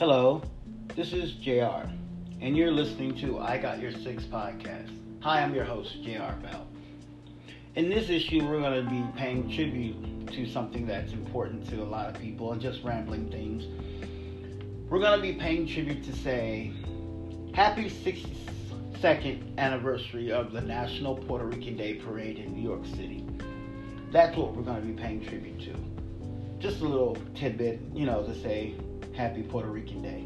Hello, this is JR, and you're listening to I Got Your Six podcast. Hi, I'm your host, JR Bell. In this issue, we're going to be paying tribute to something that's important to a lot of people and just rambling things. We're going to be paying tribute to say, Happy 62nd anniversary of the National Puerto Rican Day Parade in New York City. That's what we're going to be paying tribute to. Just a little tidbit, you know, to say Happy Puerto Rican Day.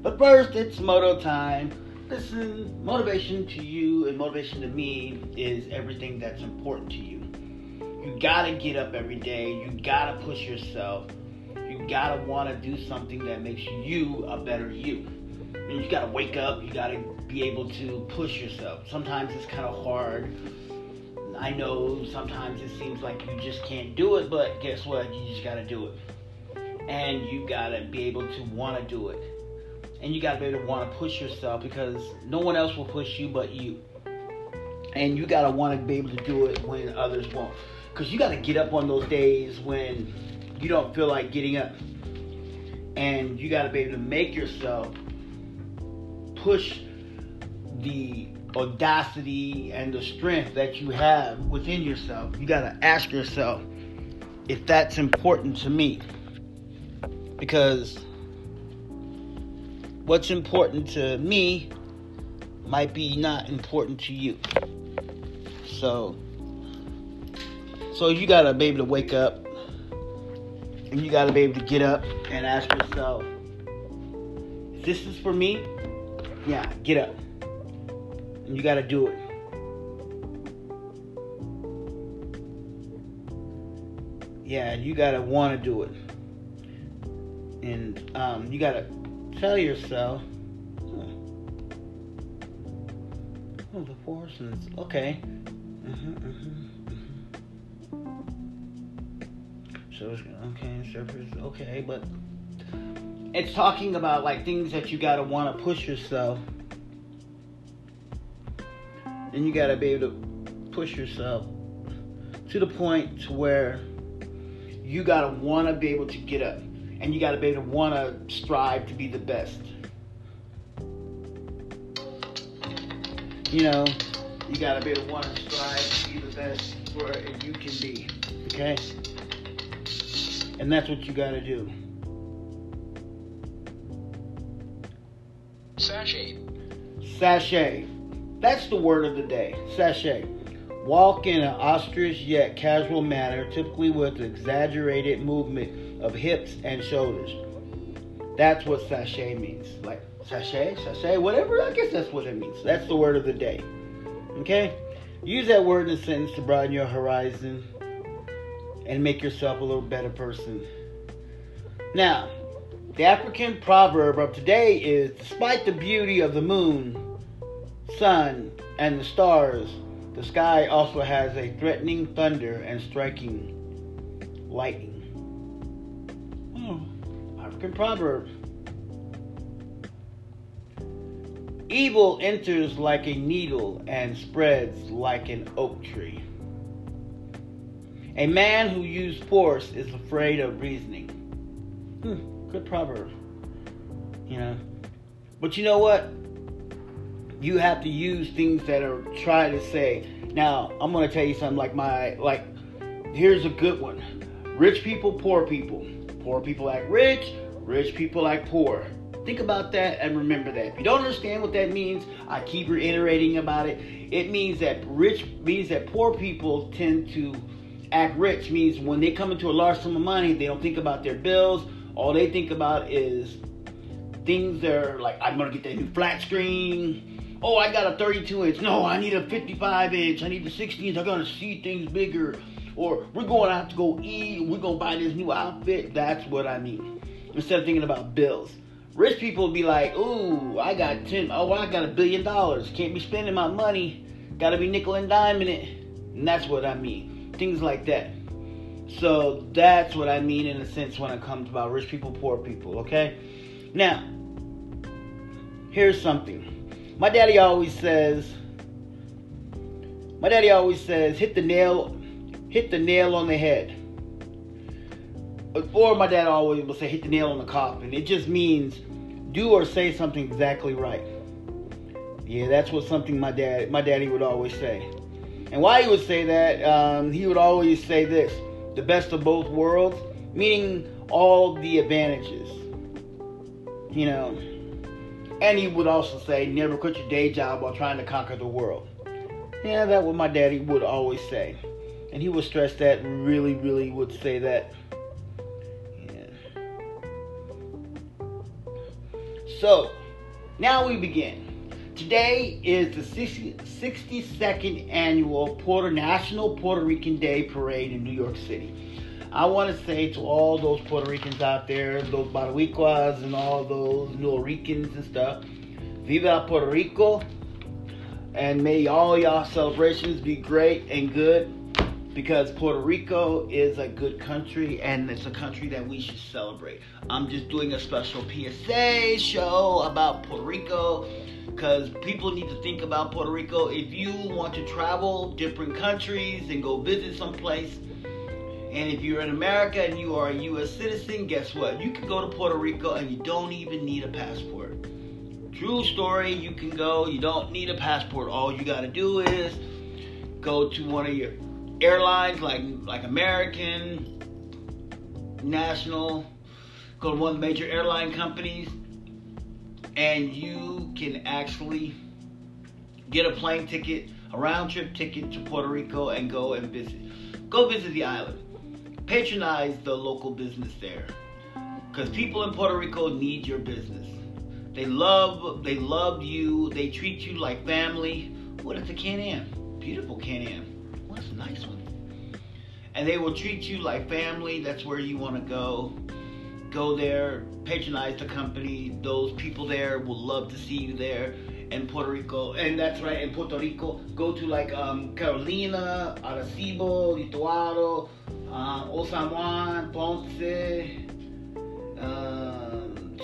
But first, it's moto time. Listen, motivation to you and motivation to me is everything that's important to you. You gotta get up every day. You gotta push yourself. You gotta want to do something that makes you a better you. I mean, you gotta wake up. You gotta be able to push yourself. Sometimes it's kind of hard. I know sometimes it seems like you just can't do it, but guess what? You just gotta do it and you gotta be able to want to do it. And you gotta be able to want to push yourself because no one else will push you but you. And you gotta want to be able to do it when others won't. Because you gotta get up on those days when you don't feel like getting up. And you gotta be able to make yourself push the audacity and the strength that you have within yourself. You gotta ask yourself if that's important to me because what's important to me might be not important to you. So so you gotta be able to wake up and you gotta be able to get up and ask yourself, this is for me? Yeah, get up. And you gotta do it. Yeah, you gotta wanna do it and um, you gotta tell yourself, oh, oh the portions, okay. Uh-huh, uh-huh, uh-huh. So okay, surface, okay, but it's talking about like things that you gotta want to push yourself, and you gotta be able to push yourself to the point to where you gotta want to be able to get up and you got to be able to want to strive to be the best. You know, you got to be able to want to strive to be the best where you can be. Okay? And that's what you got to do. Sashay. Sashay. That's the word of the day. Sashay. Walk in an ostrich yet casual manner, typically with exaggerated movement of hips and shoulders. That's what sashay means. Like sashay, sashay, whatever. I guess that's what it means. That's the word of the day. Okay? Use that word in a sentence to broaden your horizon and make yourself a little better person. Now, the African proverb of today is despite the beauty of the moon, sun, and the stars, the sky also has a threatening thunder and striking lightning. African proverb. Evil enters like a needle and spreads like an oak tree. A man who uses force is afraid of reasoning. Hmm, good proverb. You know. But you know what? You have to use things that are trying to say. Now, I'm gonna tell you something like my like here's a good one. Rich people, poor people. Poor people act rich, rich people act poor. Think about that and remember that. If you don't understand what that means, I keep reiterating about it. It means that rich means that poor people tend to act rich means when they come into a large sum of money, they don't think about their bills. All they think about is things that are like, I'm gonna get that new flat screen. Oh, I got a 32 inch. No, I need a 55 inch. I need a 60 inch. I gotta see things bigger or we're going out to go eat, we're gonna buy this new outfit. That's what I mean. Instead of thinking about bills. Rich people be like, ooh, I got ten oh I got a billion dollars. Can't be spending my money. Gotta be nickel and diming it. And that's what I mean. Things like that. So that's what I mean in a sense when it comes about rich people, poor people, okay? Now, here's something. My daddy always says, my daddy always says, hit the nail hit the nail on the head. or my dad always would say, hit the nail on the coffin. It just means do or say something exactly right. Yeah, that's what something my dad, my daddy would always say. And why he would say that, um, he would always say this: the best of both worlds, meaning all the advantages. You know, and he would also say, never quit your day job while trying to conquer the world. Yeah, that's what my daddy would always say. And he would stress that, really, really would say that. Yeah. So, now we begin. Today is the 62nd annual Puerto National Puerto Rican Day Parade in New York City. I want to say to all those Puerto Ricans out there, those Boricuas and all those New Ricans and stuff, Viva Puerto Rico, and may all y'all celebrations be great and good because Puerto Rico is a good country and it's a country that we should celebrate. I'm just doing a special PSA show about Puerto Rico because people need to think about Puerto Rico. If you want to travel different countries and go visit someplace, and if you're in America and you are a U.S. citizen, guess what? You can go to Puerto Rico and you don't even need a passport. True story, you can go, you don't need a passport. All you got to do is go to one of your airlines like like American, National, go to one of the major airline companies, and you can actually get a plane ticket, a round trip ticket to Puerto Rico and go and visit. Go visit the island patronize the local business there because people in Puerto Rico need your business. They love, they love you. They treat you like family. What a Can-Am? Beautiful Can-Am. Nice one? And they will treat you like family. That's where you want to go. Go there, patronize the company. Those people there will love to see you there in Puerto Rico. And that's right, in Puerto Rico. Go to like um, Carolina, Arecibo, Utuado, uh, San Juan, Ponce, um,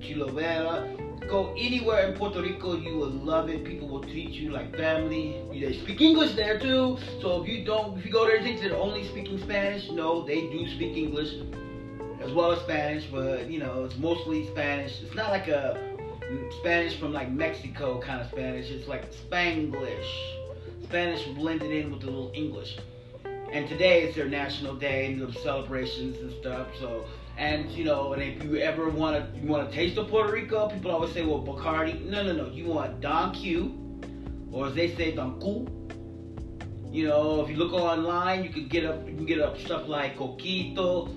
Chilovera. Go anywhere in Puerto Rico, you will love it. People will treat you like family. They speak English there too. So if you don't, if you go there and think they're only speaking Spanish, no, they do speak English as well as Spanish, but you know, it's mostly Spanish. It's not like a Spanish from like Mexico kind of Spanish. It's like Spanglish. Spanish blended in with a little English. And today is their national day and the celebrations and stuff. So, and you know, and if you ever want to, you want to taste of Puerto Rico, people always say, well, Bacardi. No, no, no. You want Don Q, or as they say, Don Q. You know, if you look online, you can get up, you can get up stuff like coquito,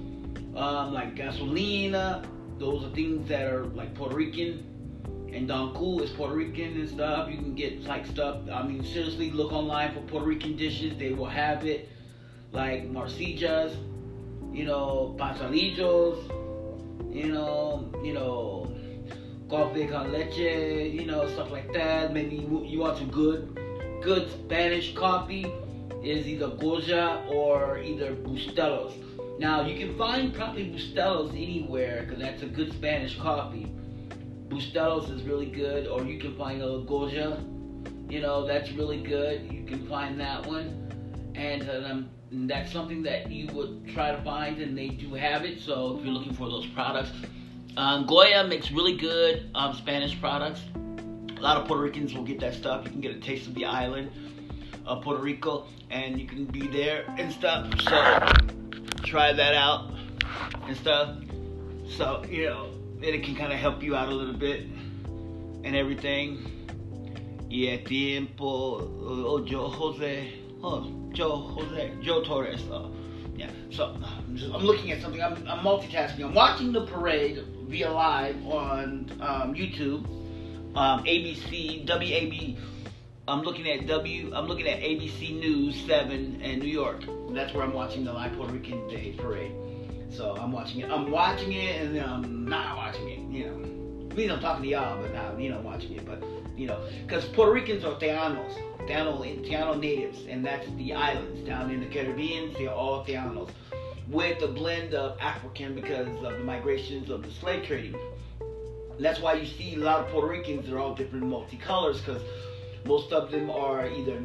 um, like gasolina. Those are things that are like Puerto Rican. And Don Q is Puerto Rican and stuff. You can get like stuff. I mean, seriously, look online for Puerto Rican dishes. They will have it like morcillas, you know, pastelillos, you know, you know, coffee con leche, you know, stuff like that. Maybe you want some good, good Spanish coffee. Is either Goya or either Bustelos. Now you can find probably Bustelos anywhere because that's a good Spanish coffee. Bustelos is really good, or you can find a Goya. You know that's really good. You can find that one, and um, that's something that you would try to find, and they do have it. So if you're looking for those products, um, Goya makes really good um, Spanish products. A lot of Puerto Ricans will get that stuff. You can get a taste of the island of Puerto Rico, and you can be there and stuff. So try that out and stuff. So you know, it can kind of help you out a little bit and everything. Yeah, tiempo, Ojo Jose. Oh, Joe Jose, Joe Torres. Uh, yeah. So I'm, just, I'm, looking at something. I'm, I'm, multitasking. I'm watching the parade via live on um, YouTube, um, ABC, WAB. I'm looking at W. I'm looking at ABC News Seven in New York. That's where I'm watching the live Puerto Rican Day parade. So I'm watching it. I'm watching it, and then I'm not watching it. You know, I mean, I'm talking to y'all, but not you know I'm watching it. But you know, because Puerto Ricans are Taínos. Taíno, Taíno natives, and that's the islands down in the Caribbean. They're all Taínos, with a blend of African because of the migrations of the slave trading. That's why you see a lot of Puerto Ricans. They're all different multicolors because Most of them are either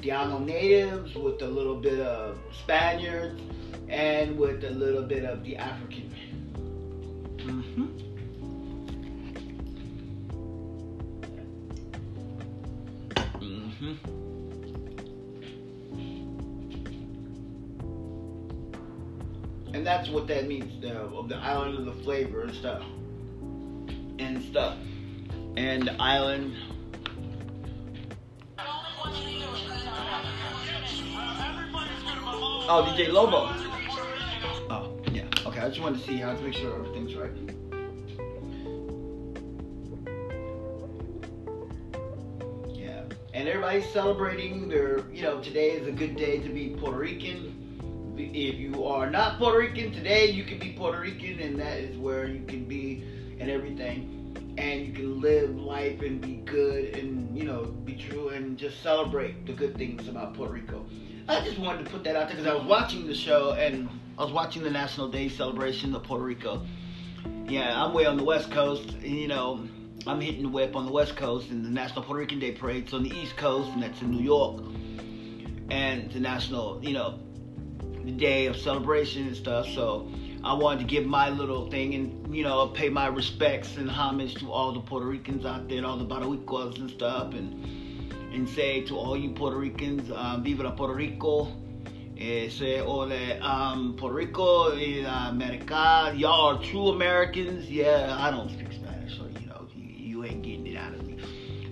Diano natives with a little bit of Spaniards and with a little bit of the African. Mm-hmm. And that's what that means, the, of the island of the flavor and stuff. And stuff. And island Oh, DJ Lobo. Oh, yeah. Okay, I just wanted to see how to make sure everything's right. And everybody's celebrating their, you know, today is a good day to be Puerto Rican. If you are not Puerto Rican today, you can be Puerto Rican, and that is where you can be and everything. And you can live life and be good and, you know, be true and just celebrate the good things about Puerto Rico. I just wanted to put that out there because I was watching the show and I was watching the National Day celebration of Puerto Rico. Yeah, I'm way on the West Coast. You know, I'm hitting the whip on the West Coast, and the National Puerto Rican Day parade's on the East Coast, and that's in New York. And the national, you know, the day of celebration and stuff. So I wanted to give my little thing and, you know, pay my respects and homage to all the Puerto Ricans out there, and all the Boricuas and stuff, and and say to all you Puerto Ricans, um, Viva Puerto Rico. Eh, say, ole, um, Puerto Rico, eh, America, y'all are true Americans. Yeah, I don't speak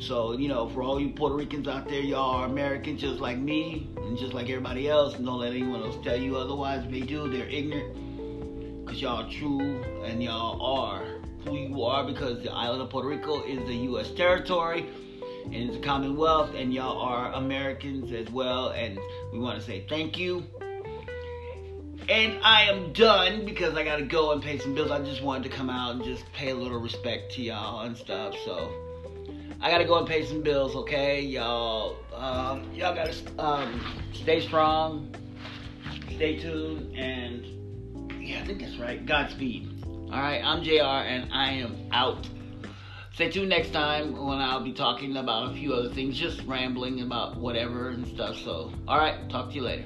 So, you know, for all you Puerto Ricans out there, y'all are Americans just like me and just like everybody else. And don't let anyone else tell you otherwise. If they do, they're ignorant. Because y'all true and y'all are who you are because the island of Puerto Rico is a U.S. territory and it's a commonwealth and y'all are americans as well and we want to say thank you and i am done because i gotta go and pay some bills i just wanted to come out and just pay a little respect to y'all and stuff so i gotta go and pay some bills okay y'all um, y'all gotta um, stay strong stay tuned and yeah i think that's right godspeed all right i'm jr and i am out Stay tuned next time when I'll be talking about a few other things, just rambling about whatever and stuff. So, alright, talk to you later.